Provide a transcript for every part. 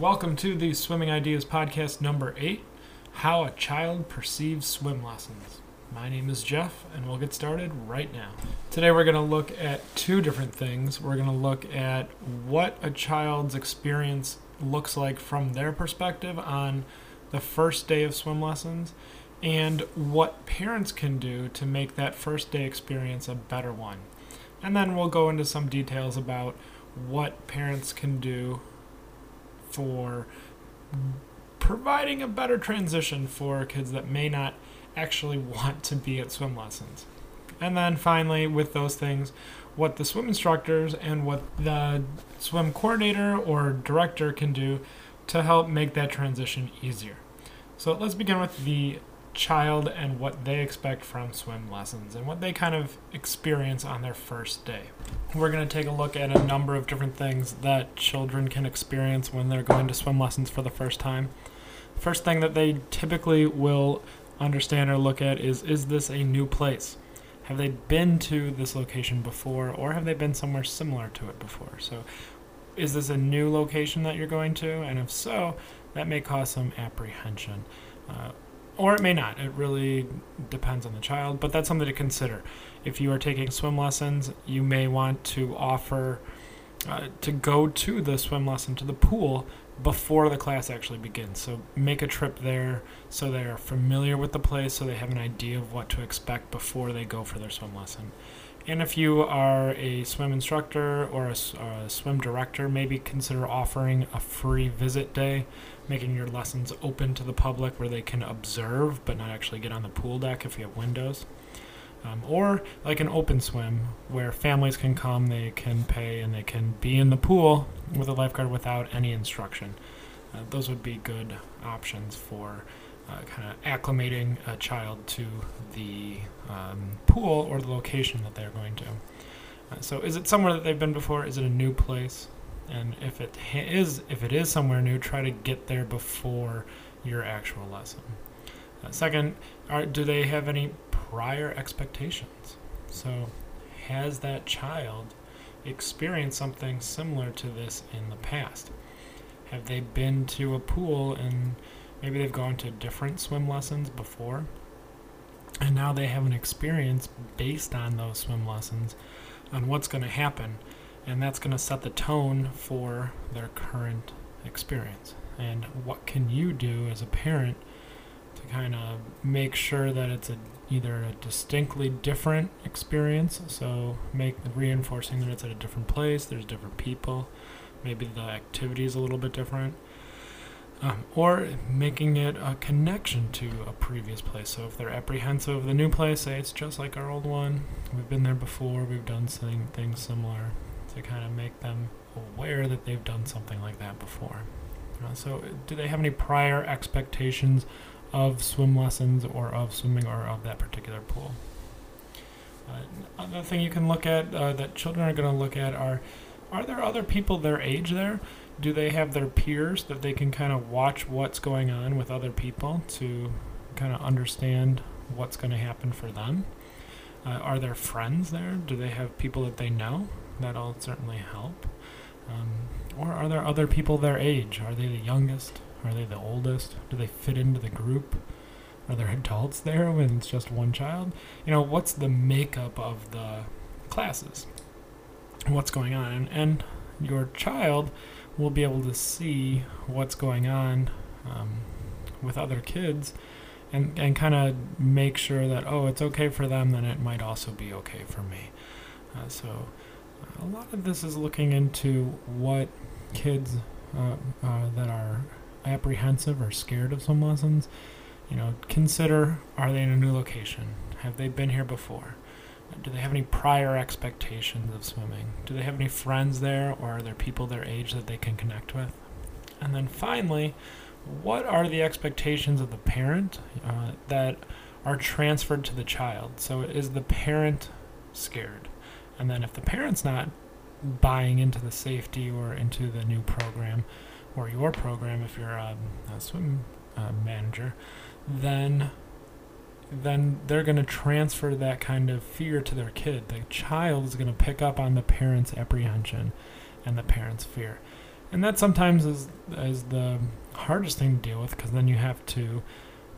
Welcome to the Swimming Ideas Podcast number eight How a Child Perceives Swim Lessons. My name is Jeff, and we'll get started right now. Today, we're going to look at two different things. We're going to look at what a child's experience looks like from their perspective on the first day of swim lessons, and what parents can do to make that first day experience a better one. And then we'll go into some details about what parents can do for providing a better transition for kids that may not actually want to be at swim lessons. And then finally, with those things, what the swim instructors and what the swim coordinator or director can do to help make that transition easier. So let's begin with the child and what they expect from swim lessons and what they kind of experience on their first day. We're going to take a look at a number of different things that children can experience when they're going to swim lessons for the first time. First thing that they typically will understand or look at is is this a new place? Have they been to this location before or have they been somewhere similar to it before? So is this a new location that you're going to? And if so, that may cause some apprehension. Uh, or it may not. It really depends on the child, but that's something to consider. If you are taking swim lessons, you may want to offer uh, to go to the swim lesson to the pool before the class actually begins. So make a trip there so they are familiar with the place, so they have an idea of what to expect before they go for their swim lesson. And if you are a swim instructor or a, a, swim director, maybe consider offering a free visit day, making your lessons open to the public where they can observe but not actually get on the pool deck if you have windows. Um, or like an open swim where families can come, they can pay, and they can be in the pool with a lifeguard without any instruction. Uh, those would be good options for uh, kind of acclimating a child to the um, pool or the location that they're going to. Uh, so, is it somewhere that they've been before? Is it a new place? And if it is, if it is somewhere new, try to get there before your actual lesson. Uh, second, are, do they have any prior expectations? So, has that child experienced something similar to this in the past? Have they been to a pool and Maybe they've gone to different swim lessons before, and now they have an experience based on those swim lessons on what's going to happen, and that's going to set the tone for their current experience. And what can you do as a parent to kind of make sure that it's a either a distinctly different experience, so make reinforcing that it's at a different place, there's different people, maybe the activity is a little bit different um, or making it a connection to a previous place. So if they're apprehensive of the new place, say it's just like our old one. We've been there before. We've done something, things similar to kind of make them aware that they've done something like that before. Uh, so, do they have any prior expectations of swim lessons or of swimming or of that particular pool? Uh, another thing you can look at uh, that children are going to look at are are there other people their age there? do they have their peers that they can kind of watch what's going on with other people to kind of understand what's going to happen for them? Uh, are there friends there? Do they have people that they know? That'll certainly help. Um, or are there other people their age? Are they the youngest? Are they the oldest? Do they fit into the group? Are there adults there when it's just one child? You know, what's the makeup of the classes? What's going on? And, and your child we'll be able to see what's going on um, with other kids and, and kind of make sure that, oh, it's okay for them, then it might also be okay for me. Uh, so a lot of this is looking into what kids uh, uh, that are apprehensive or scared of swim lessons, you know, consider are they in a new location? Have they been here before? Do they have any prior expectations of swimming? Do they have any friends there, or are there people their age that they can connect with? And then finally, what are the expectations of the parent uh, that are transferred to the child? So is the parent scared? And then if the parent's not buying into the safety or into the new program or your program, if you're a, a swim uh, manager, then then they're going to transfer that kind of fear to their kid. The child is going to pick up on the parent's apprehension and the parent's fear. And that sometimes is, is the hardest thing to deal with because then you have to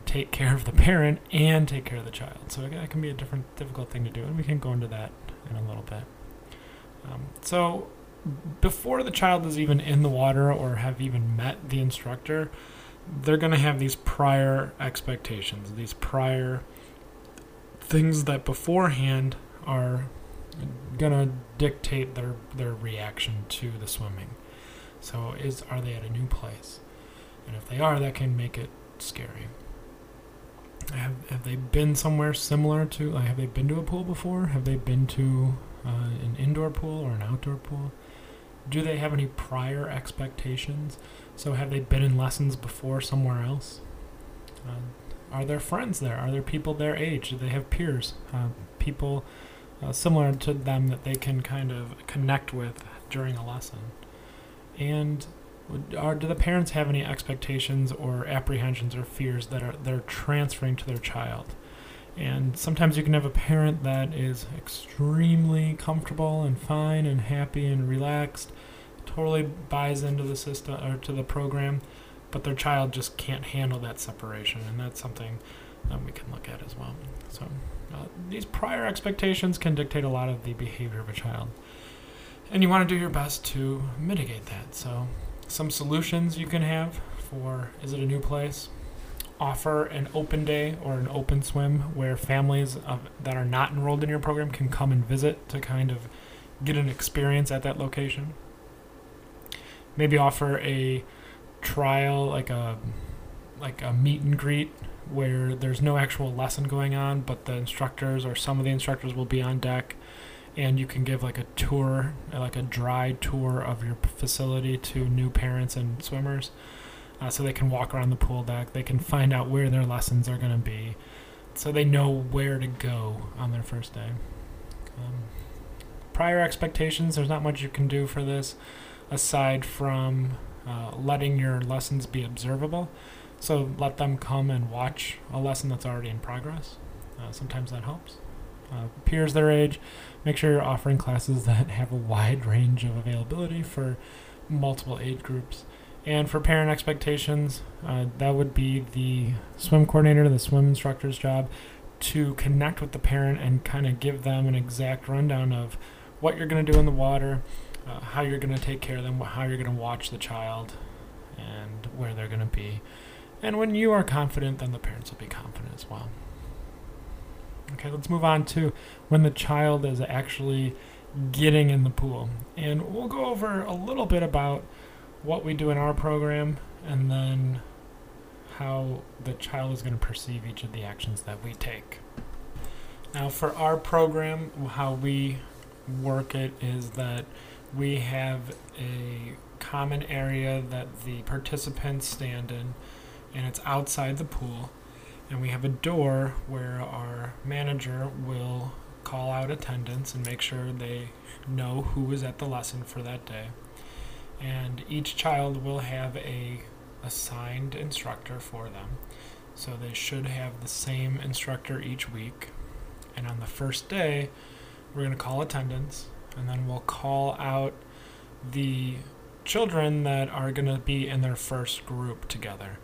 take care of the parent and take care of the child. So that can be a different, difficult thing to do, and we can go into that in a little bit. Um, so before the child is even in the water or have even met the instructor, they're going to have these prior expectations, these prior things that beforehand are going to dictate their their reaction to the swimming. So is are they at a new place? And if they are, that can make it scary. Have have they been somewhere similar to like have they been to a pool before? Have they been to uh, an indoor pool or an outdoor pool? Do they have any prior expectations? So have they been in lessons before somewhere else? Uh, are there friends there? Are there people their age? Do they have peers? Uh, people uh, similar to them that they can kind of connect with during a lesson? And are, do the parents have any expectations or apprehensions or fears that are they're transferring to their child? And sometimes you can have a parent that is extremely comfortable and fine and happy and relaxed, totally buys into the system or to the program, but their child just can't handle that separation, and that's something that we can look at as well. So uh, these prior expectations can dictate a lot of the behavior of a child, and you want to do your best to mitigate that. So some solutions you can have for is it a new place? offer an open day or an open swim where families of, that are not enrolled in your program can come and visit to kind of get an experience at that location. Maybe offer a trial, like a like a meet and greet where there's no actual lesson going on, but the instructors or some of the instructors will be on deck, and you can give like a tour, like a dry tour of your facility to new parents and swimmers uh, so they can walk around the pool deck. They can find out where their lessons are going to be, so they know where to go on their first day. Um, prior expectations, there's not much you can do for this aside from uh, letting your lessons be observable. So let them come and watch a lesson that's already in progress. Uh, sometimes that helps. Uh, peers their age, make sure you're offering classes that have a wide range of availability for multiple age groups. And for parent expectations, uh, that would be the swim coordinator, the swim instructor's job to connect with the parent and kind of give them an exact rundown of what you're going to do in the water, uh, how you're going to take care of them, how you're going to watch the child, and where they're going to be. And when you are confident, then the parents will be confident as well. Okay, let's move on to when the child is actually getting in the pool. And we'll go over a little bit about what we do in our program and then how the child is going to perceive each of the actions that we take. Now, for our program, how we work it is that we have a common area that the participants stand in, and it's outside the pool. And we have a door where our manager will call out attendance and make sure they know who is at the lesson for that day and each child will have a assigned instructor for them. So they should have the same instructor each week. And on the first day, we're going to call attendance and then we'll call out the children that are going to be in their first group together.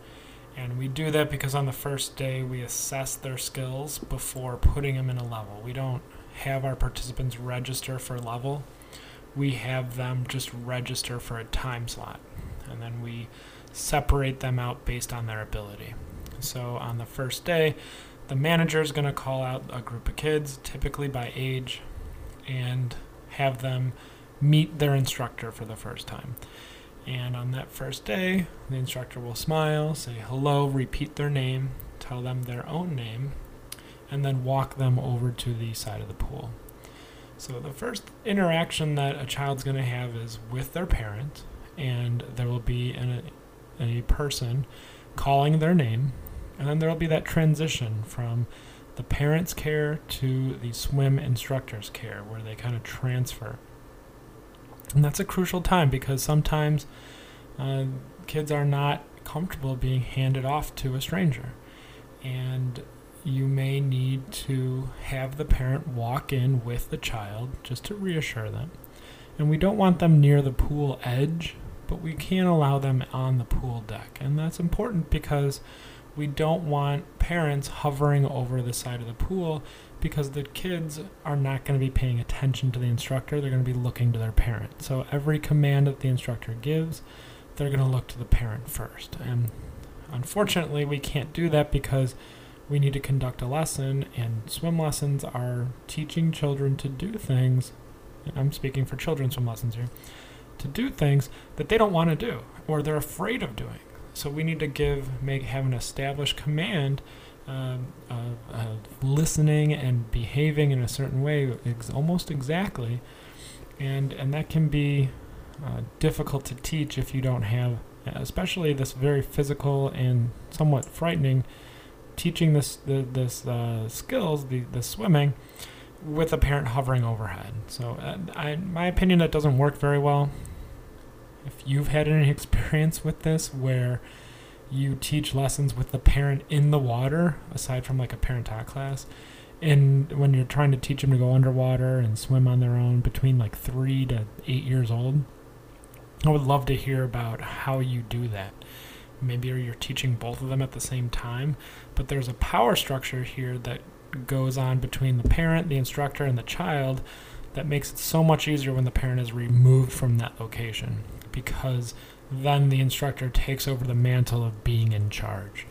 And we do that because on the first day we assess their skills before putting them in a level. We don't have our participants register for a level we have them just register for a time slot. And then we separate them out based on their ability. So on the first day, the manager is going to call out a group of kids, typically by age, and have them meet their instructor for the first time. And on that first day, the instructor will smile, say hello, repeat their name, tell them their own name, and then walk them over to the side of the pool. So the first interaction that a child's going to have is with their parent, and there will be an, a person calling their name, and then there will be that transition from the parent's care to the swim instructor's care, where they kind of transfer. And that's a crucial time because sometimes uh, kids are not comfortable being handed off to a stranger. And you may need to have the parent walk in with the child just to reassure them. And we don't want them near the pool edge but we can't allow them on the pool deck. And that's important because we don't want parents hovering over the side of the pool because the kids are not going to be paying attention to the instructor. They're going to be looking to their parent. So every command that the instructor gives, they're going to look to the parent first. And unfortunately, we can't do that because we need to conduct a lesson, and swim lessons are teaching children to do things. I'm speaking for children's swim lessons here to do things that they don't want to do or they're afraid of doing. So we need to give, make, have an established command um, listening and behaving in a certain way, ex- almost exactly, and and that can be uh, difficult to teach if you don't have, especially this very physical and somewhat frightening, teaching this the, this uh, skills, the the swimming, with a parent hovering overhead. So, uh, I, my opinion, that doesn't work very well. If you've had any experience with this, where you teach lessons with the parent in the water, aside from like a parent talk class, and when you're trying to teach them to go underwater and swim on their own between like three to eight years old, I would love to hear about how you do that. Maybe you're teaching both of them at the same time, but there's a power structure here that goes on between the parent, the instructor, and the child that makes it so much easier when the parent is removed from that location. Because then the instructor takes over the mantle of being in charge.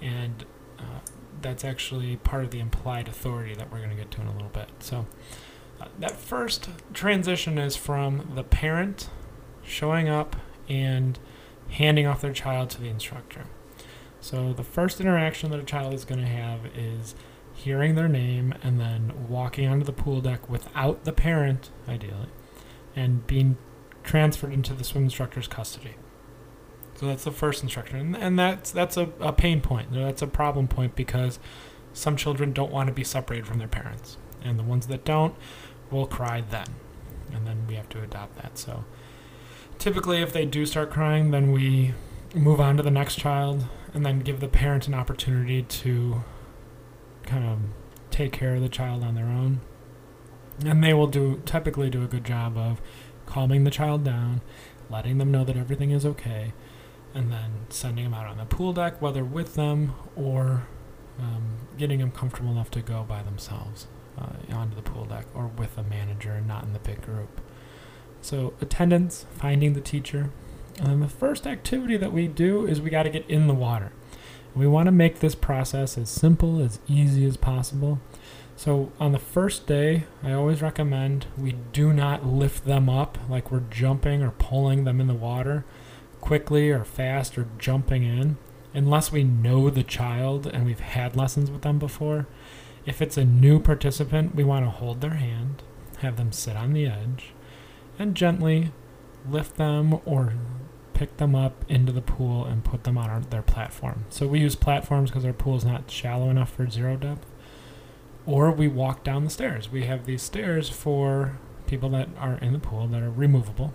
And uh, that's actually part of the implied authority that we're going to get to in a little bit. So, uh, that first transition is from the parent showing up and handing off their child to the instructor. So, the first interaction that a child is going to have is hearing their name and then walking onto the pool deck without the parent, ideally, and being transferred into the swim instructor's custody. So that's the first instruction, and, and that's that's a, a pain point. That's a problem point because some children don't want to be separated from their parents, and the ones that don't will cry then, and then we have to adopt that. So typically, if they do start crying, then we move on to the next child, and then give the parent an opportunity to kind of take care of the child on their own, and they will do typically do a good job of calming the child down, letting them know that everything is okay, and then sending them out on the pool deck, whether with them or um, getting them comfortable enough to go by themselves uh, onto the pool deck or with a manager and not in the big group. So, attendance, finding the teacher. And then the first activity that we do is we got to get in the water. We want to make this process as simple, as easy as possible. So on the first day, I always recommend we do not lift them up like we're jumping or pulling them in the water quickly or fast or jumping in unless we know the child and we've had lessons with them before. If it's a new participant, we want to hold their hand, have them sit on the edge, and gently lift them or pick them up into the pool and put them on our, their platform. So we use platforms because our pool is not shallow enough for zero depth or we walk down the stairs. We have these stairs for people that are in the pool that are removable.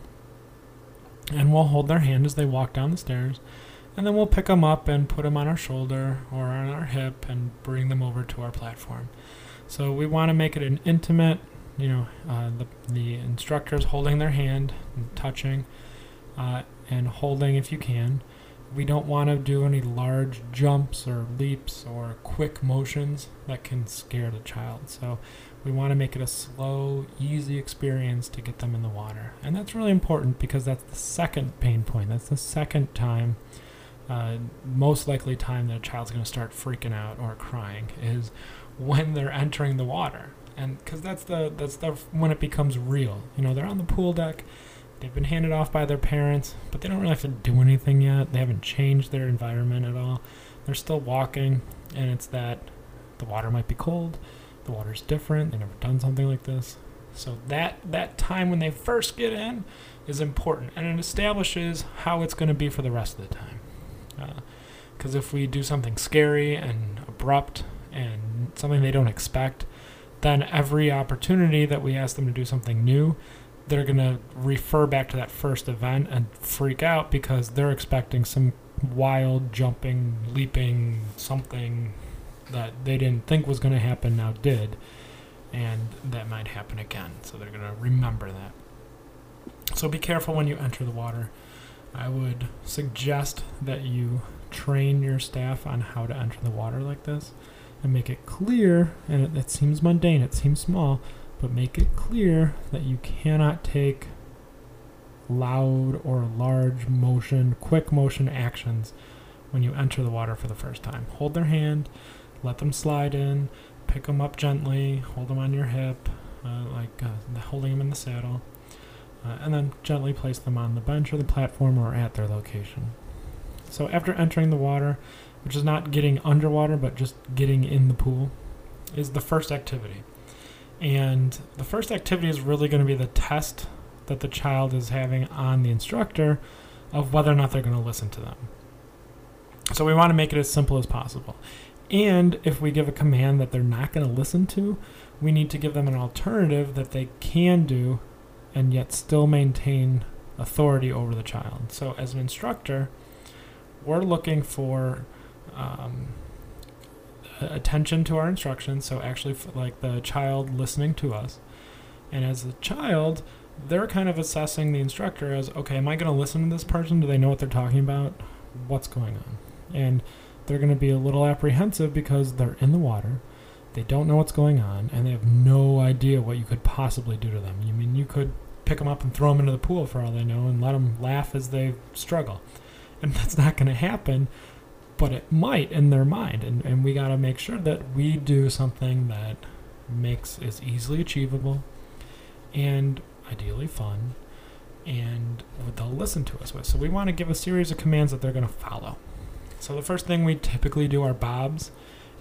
And we'll hold their hand as they walk down the stairs. And then we'll pick them up and put them on our shoulder or on our hip and bring them over to our platform. So we want to make it an intimate, you know, uh, the, the instructors holding their hand and touching uh, and holding if you can. We don't want to do any large jumps or leaps or quick motions that can scare the child. So we want to make it a slow, easy experience to get them in the water. And that's really important because that's the second pain point. That's the second time, uh, most likely time that a child's going to start freaking out or crying is when they're entering the water. And because that's the that's the when it becomes real. You know, they're on the pool deck They've been handed off by their parents, but they don't really have to do anything yet. They haven't changed their environment at all. They're still walking, and it's that the water might be cold, the water's different, they've never done something like this. So that that time when they first get in is important, and it establishes how it's going to be for the rest of the time. Because uh, if we do something scary and abrupt and something they don't expect, then every opportunity that we ask them to do something new, they're going to refer back to that first event and freak out because they're expecting some wild jumping, leaping something that they didn't think was going to happen now did. And that might happen again. So they're going to remember that. So be careful when you enter the water. I would suggest that you train your staff on how to enter the water like this and make it clear, and it, it seems mundane, it seems small, but make it clear that you cannot take loud or large motion, quick motion actions when you enter the water for the first time. Hold their hand, let them slide in, pick them up gently, hold them on your hip, uh, like uh, holding them in the saddle, uh, and then gently place them on the bench or the platform or at their location. So after entering the water, which is not getting underwater but just getting in the pool, is the first activity. And the first activity is really going to be the test that the child is having on the instructor of whether or not they're going to listen to them. So we want to make it as simple as possible. And if we give a command that they're not going to listen to, we need to give them an alternative that they can do and yet still maintain authority over the child. So as an instructor, we're looking for um, Uh, attention to our instructions. So actually, like the child listening to us. And as a child, they're kind of assessing the instructor as okay, am I going to listen to this person? Do they know what they're talking about? What's going on? And they're going to be a little apprehensive because they're in the water. They don't know what's going on, and they have no idea what you could possibly do to them. You mean you could pick them up and throw them into the pool for all they know and let them laugh as they struggle. And that's not going to happen, but it might in their mind. And, and we got to make sure that we do something that makes is easily achievable and ideally fun and they'll listen to us with. So we want to give a series of commands that they're going to follow. So the first thing we typically do are bobs,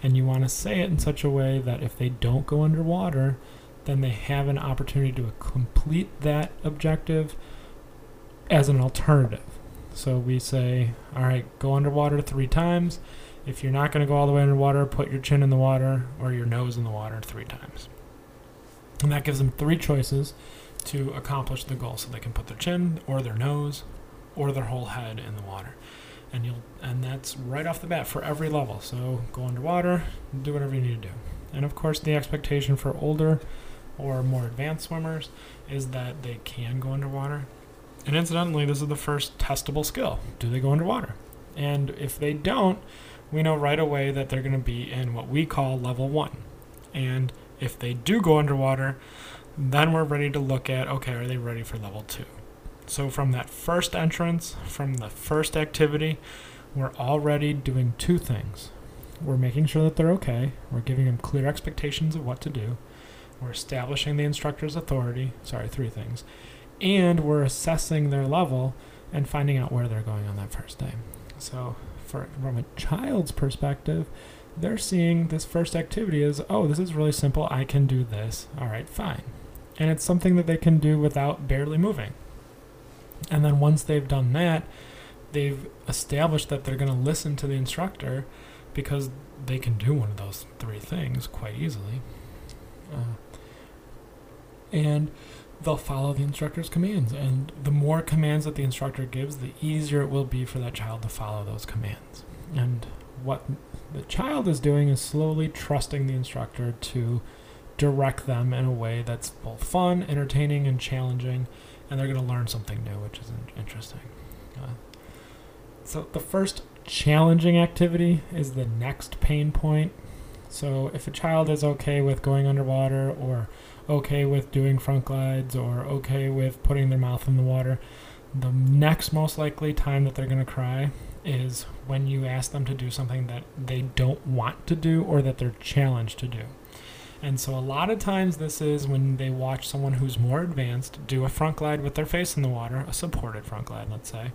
and you want to say it in such a way that if they don't go underwater, then they have an opportunity to complete that objective as an alternative. So we say, all right, go underwater three times. If you're not going to go all the way underwater, put your chin in the water or your nose in the water three times. And that gives them three choices to accomplish the goal. So they can put their chin or their nose or their whole head in the water. And you'll and that's right off the bat for every level. So go underwater, do whatever you need to do. And of course the expectation for older or more advanced swimmers is that they can go underwater. And incidentally, this is the first testable skill. Do they go underwater? And if they don't, we know right away that they're going to be in what we call level one. And if they do go underwater, then we're ready to look at okay, are they ready for level two? So, from that first entrance, from the first activity, we're already doing two things. We're making sure that they're okay, we're giving them clear expectations of what to do, we're establishing the instructor's authority sorry, three things and we're assessing their level and finding out where they're going on that first day. So, for, from a child's perspective, they're seeing this first activity as, oh, this is really simple. I can do this. All right, fine. And it's something that they can do without barely moving. And then once they've done that, they've established that they're going to listen to the instructor because they can do one of those three things quite easily. Uh, and they'll follow the instructor's commands. And the more commands that the instructor gives, the easier it will be for that child to follow those commands. And what the child is doing is slowly trusting the instructor to direct them in a way that's both fun, entertaining, and challenging. And they're going to learn something new, which is interesting. Uh, so the first challenging activity is the next pain point. So if a child is okay with going underwater or okay with doing front glides or okay with putting their mouth in the water, the next most likely time that they're going to cry is when you ask them to do something that they don't want to do or that they're challenged to do. And so a lot of times this is when they watch someone who's more advanced do a front glide with their face in the water, a supported front glide, let's say.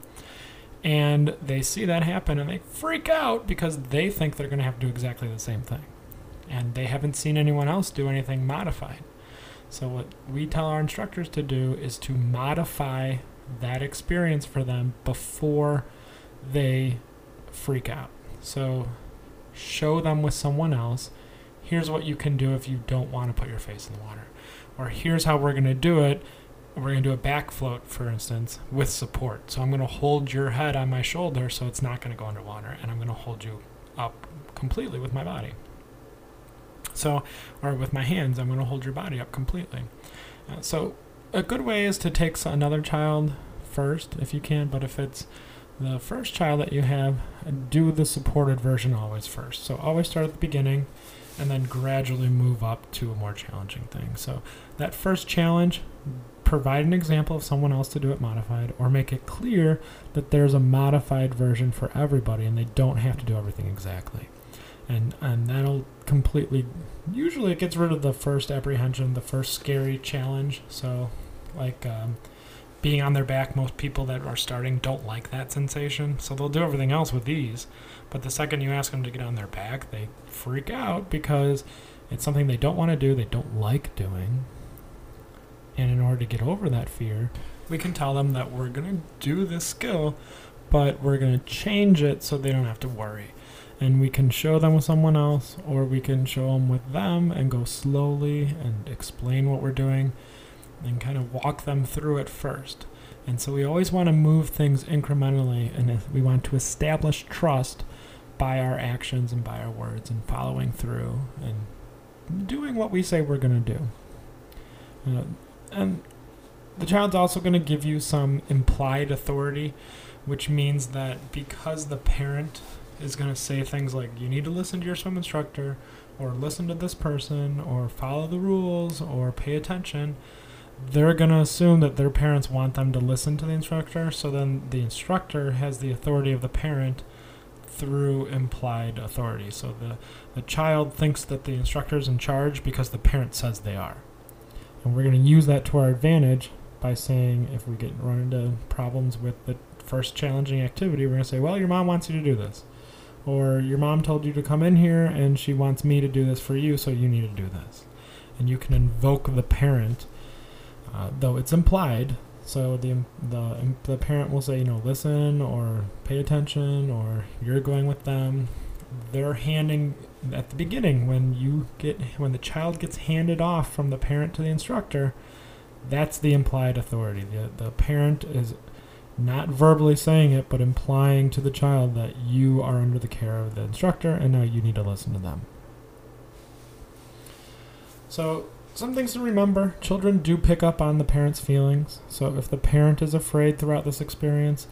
And they see that happen and they freak out because they think they're going to have to do exactly the same thing. And they haven't seen anyone else do anything modified. So, what we tell our instructors to do is to modify that experience for them before they freak out. So, show them with someone else here's what you can do if you don't want to put your face in the water. Or here's how we're going to do it. We're going to do a back float, for instance, with support. So I'm going to hold your head on my shoulder so it's not going to go underwater, and I'm going to hold you up completely with my body. So, or with my hands, I'm going to hold your body up completely. Uh, so, a good way is to take another child first if you can, but if it's the first child that you have, do the supported version always first. So always start at the beginning and then gradually move up to a more challenging thing. So that first challenge, provide an example of someone else to do it modified or make it clear that there's a modified version for everybody and they don't have to do everything exactly. And and that'll completely usually it gets rid of the first apprehension, the first scary challenge. So like um, being on their back, most people that are starting don't like that sensation, so they'll do everything else with these. But the second you ask them to get on their back, they freak out because it's something they don't want to do, they don't like doing. And in order to get over that fear, we can tell them that we're going to do this skill, but we're going to change it so they don't have to worry. And we can show them with someone else, or we can show them with them and go slowly and explain what we're doing and kind of walk them through it first. And so we always want to move things incrementally, and we want to establish trust by our actions and by our words and following through and doing what we say we're going to do. Uh, and the child's also going to give you some implied authority, which means that because the parent is going to say things like, you need to listen to your swim instructor, or listen to this person, or follow the rules, or pay attention they're going to assume that their parents want them to listen to the instructor, so then the instructor has the authority of the parent through implied authority. So the, the child thinks that the instructor is in charge because the parent says they are. And we're going to use that to our advantage by saying if we get run into problems with the first challenging activity, we're going to say, well, your mom wants you to do this. Or your mom told you to come in here and she wants me to do this for you, so you need to do this. And you can invoke the parent uh, though it's implied. So the the the parent will say, you know, listen or pay attention or you're going with them. They're handing at the beginning when you get when the child gets handed off from the parent to the instructor. That's the implied authority. The the parent is not verbally saying it, but implying to the child that you are under the care of the instructor and now you need to listen to them. So some things to remember children do pick up on the parent's feelings. So if the parent is afraid throughout this experience,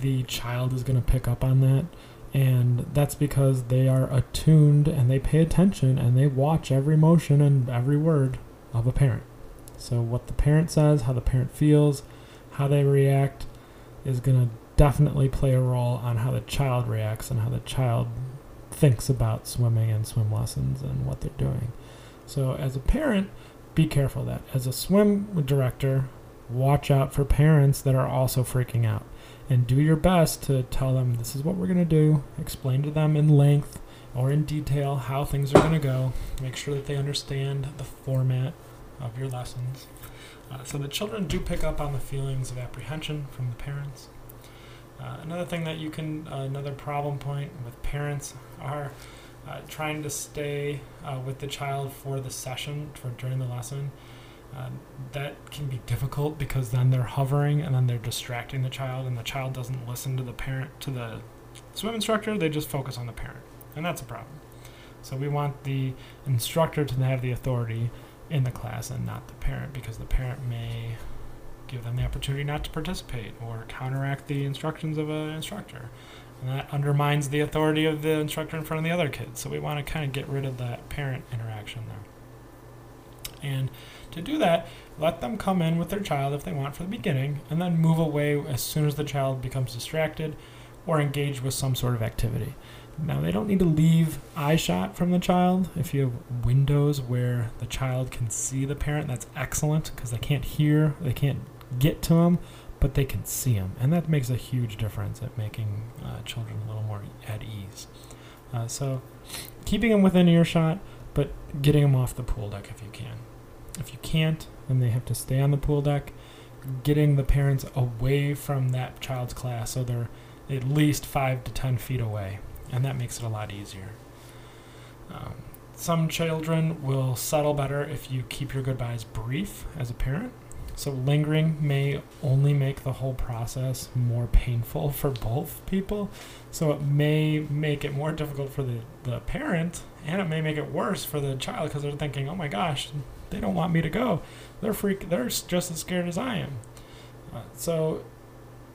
the child is going to pick up on that. And that's because they are attuned and they pay attention and they watch every motion and every word of a parent. So, what the parent says, how the parent feels, how they react is going to definitely play a role on how the child reacts and how the child thinks about swimming and swim lessons and what they're doing. So, as a parent, be careful that. As a swim director, watch out for parents that are also freaking out. And do your best to tell them this is what we're going to do, explain to them in length or in detail how things are going to go. Make sure that they understand the format of your lessons. Uh, so the children do pick up on the feelings of apprehension from the parents. Uh, another thing that you can, uh, another problem point with parents are uh, trying to stay uh, with the child for the session for during the lesson um, that can be difficult because then they're hovering and then they're distracting the child and the child doesn't listen to the parent to the swim instructor they just focus on the parent and that's a problem so we want the instructor to have the authority in the class and not the parent because the parent may give them the opportunity not to participate or counteract the instructions of an instructor and that undermines the authority of the instructor in front of the other kids. So we want to kind of get rid of that parent interaction there. And to do that, let them come in with their child if they want for the beginning, and then move away as soon as the child becomes distracted or engaged with some sort of activity. Now, they don't need to leave eye shot from the child. If you have windows where the child can see the parent, that's excellent because they can't hear, they can't get to them but they can see them, and that makes a huge difference at making uh, children a little more at ease. Uh, so, keeping them within earshot, but getting them off the pool deck if you can. If you can't, then they have to stay on the pool deck. Getting the parents away from that child's class so they're at least five to ten feet away, and that makes it a lot easier. Um, some children will settle better if you keep your goodbyes brief as a parent. So lingering may only make the whole process more painful for both people. So it may make it more difficult for the, the parent and it may make it worse for the child because they're thinking, oh my gosh, they don't want me to go. They're freak. They're just as scared as I am. Uh, so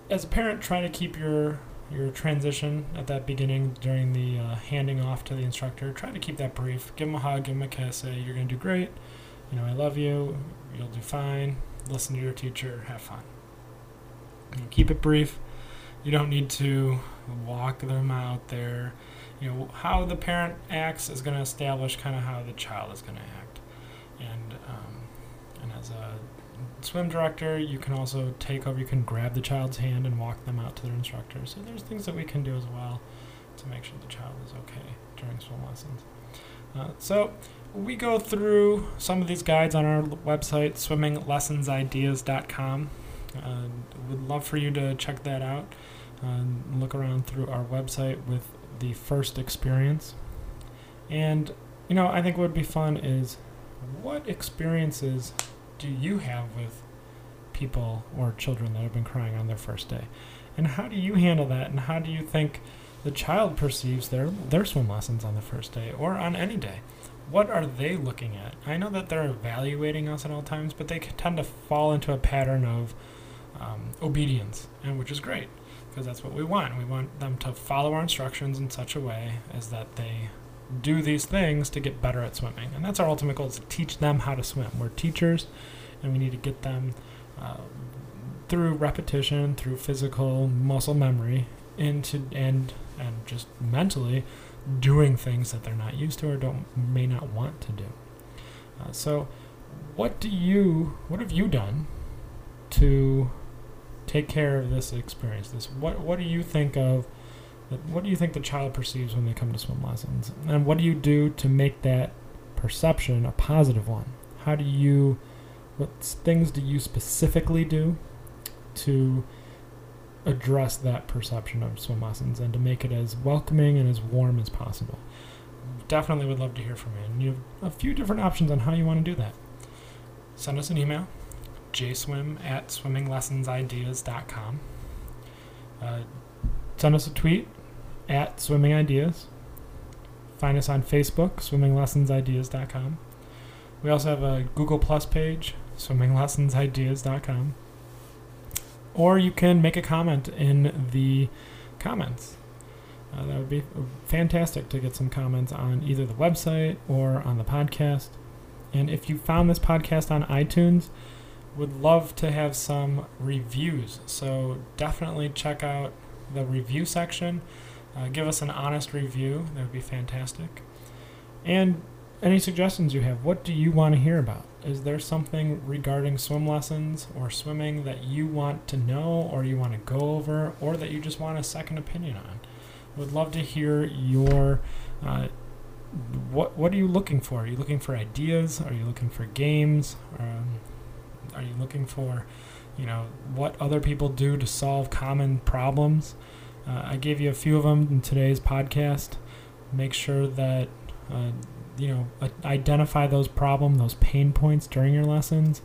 as a parent, try to keep your your transition at that beginning during the uh, handing off to the instructor. Try to keep that brief. Give them a hug, give them a kiss. Say you're gonna do great. You know I love you. You'll do fine. Listen to your teacher. Have fun. Keep it brief. You don't need to walk them out there. You know how the parent acts is going to establish kind of how the child is going to act. And um, and as a swim director, you can also take over. You can grab the child's hand and walk them out to their instructor. So there's things that we can do as well to make sure the child is okay during swim lessons. Uh, so we go through some of these guides on our website, swimminglessonsideas.com. Uh, would love for you to check that out and look around through our website with the first experience. And, you know, I think what would be fun is what experiences do you have with people or children that have been crying on their first day? And how do you handle that? And how do you think the child perceives their, their swim lessons on the first day or on any day? What are they looking at? I know that they're evaluating us at all times, but they tend to fall into a pattern of um, obedience, and which is great because that's what we want. We want them to follow our instructions in such a way as that they do these things to get better at swimming. And that's our ultimate goal is to teach them how to swim. We're teachers and we need to get them uh, through repetition, through physical muscle memory into and and just mentally doing things that they're not used to or don't may not want to do. Uh, so what do you what have you done to take care of this experience this what what do you think of what do you think the child perceives when they come to swim lessons? And what do you do to make that perception a positive one? How do you, what things do you specifically do to address that perception of swim lessons and to make it as welcoming and as warm as possible? Definitely would love to hear from you. And you have a few different options on how you want to do that. Send us an email, jswim at swimminglessonsideas.com. Uh, send us a tweet at Swimming Ideas. Find us on Facebook, swimminglessonsideas.com. We also have a Google Plus page, swimminglessonsideas.com. Or you can make a comment in the comments. Uh, that would be fantastic to get some comments on either the website or on the podcast. And if you found this podcast on iTunes, would love to have some reviews. So definitely check out the review section. Uh, give us an honest review. That would be fantastic. And any suggestions you have. What do you want to hear about? Is there something regarding swim lessons or swimming that you want to know or you want to go over or that you just want a second opinion on? Would love to hear your. Uh, what What are you looking for? Are you looking for ideas? Are you looking for games? Um, are you looking for, you know, what other people do to solve common problems? Uh, I gave you a few of them in today's podcast. Make sure that uh, you know identify those problem, those pain points during your lessons.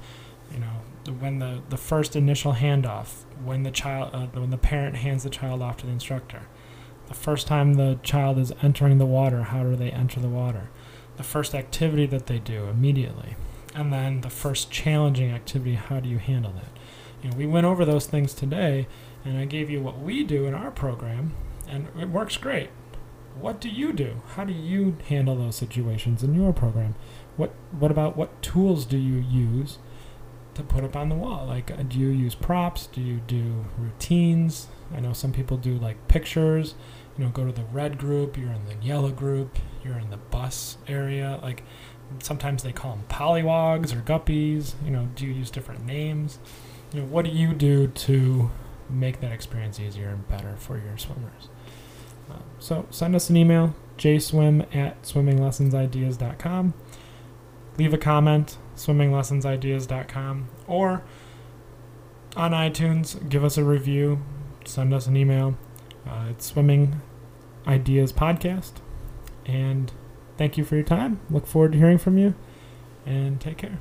You know when the the first initial handoff, when the child, uh, when the parent hands the child off to the instructor, the first time the child is entering the water, how do they enter the water? The first activity that they do immediately, and then the first challenging activity, how do you handle that? You know, we went over those things today and I gave you what we do in our program, and it works great. What do you do? How do you handle those situations in your program? What What about what tools do you use to put up on the wall? Like, uh, do you use props? Do you do routines? I know some people do like pictures. You know, go to the red group. You're in the yellow group. You're in the bus area. Like, sometimes they call them polywogs or guppies. You know, do you use different names? You know, what do you do to make that experience easier and better for your swimmers. Um, so send us an email, jswim at swimminglessonsideas.com. Leave a comment, swimminglessonsideas.com, or on iTunes, give us a review, send us an email. Uh, it's Swimming Ideas Podcast. And thank you for your time. Look forward to hearing from you, and take care.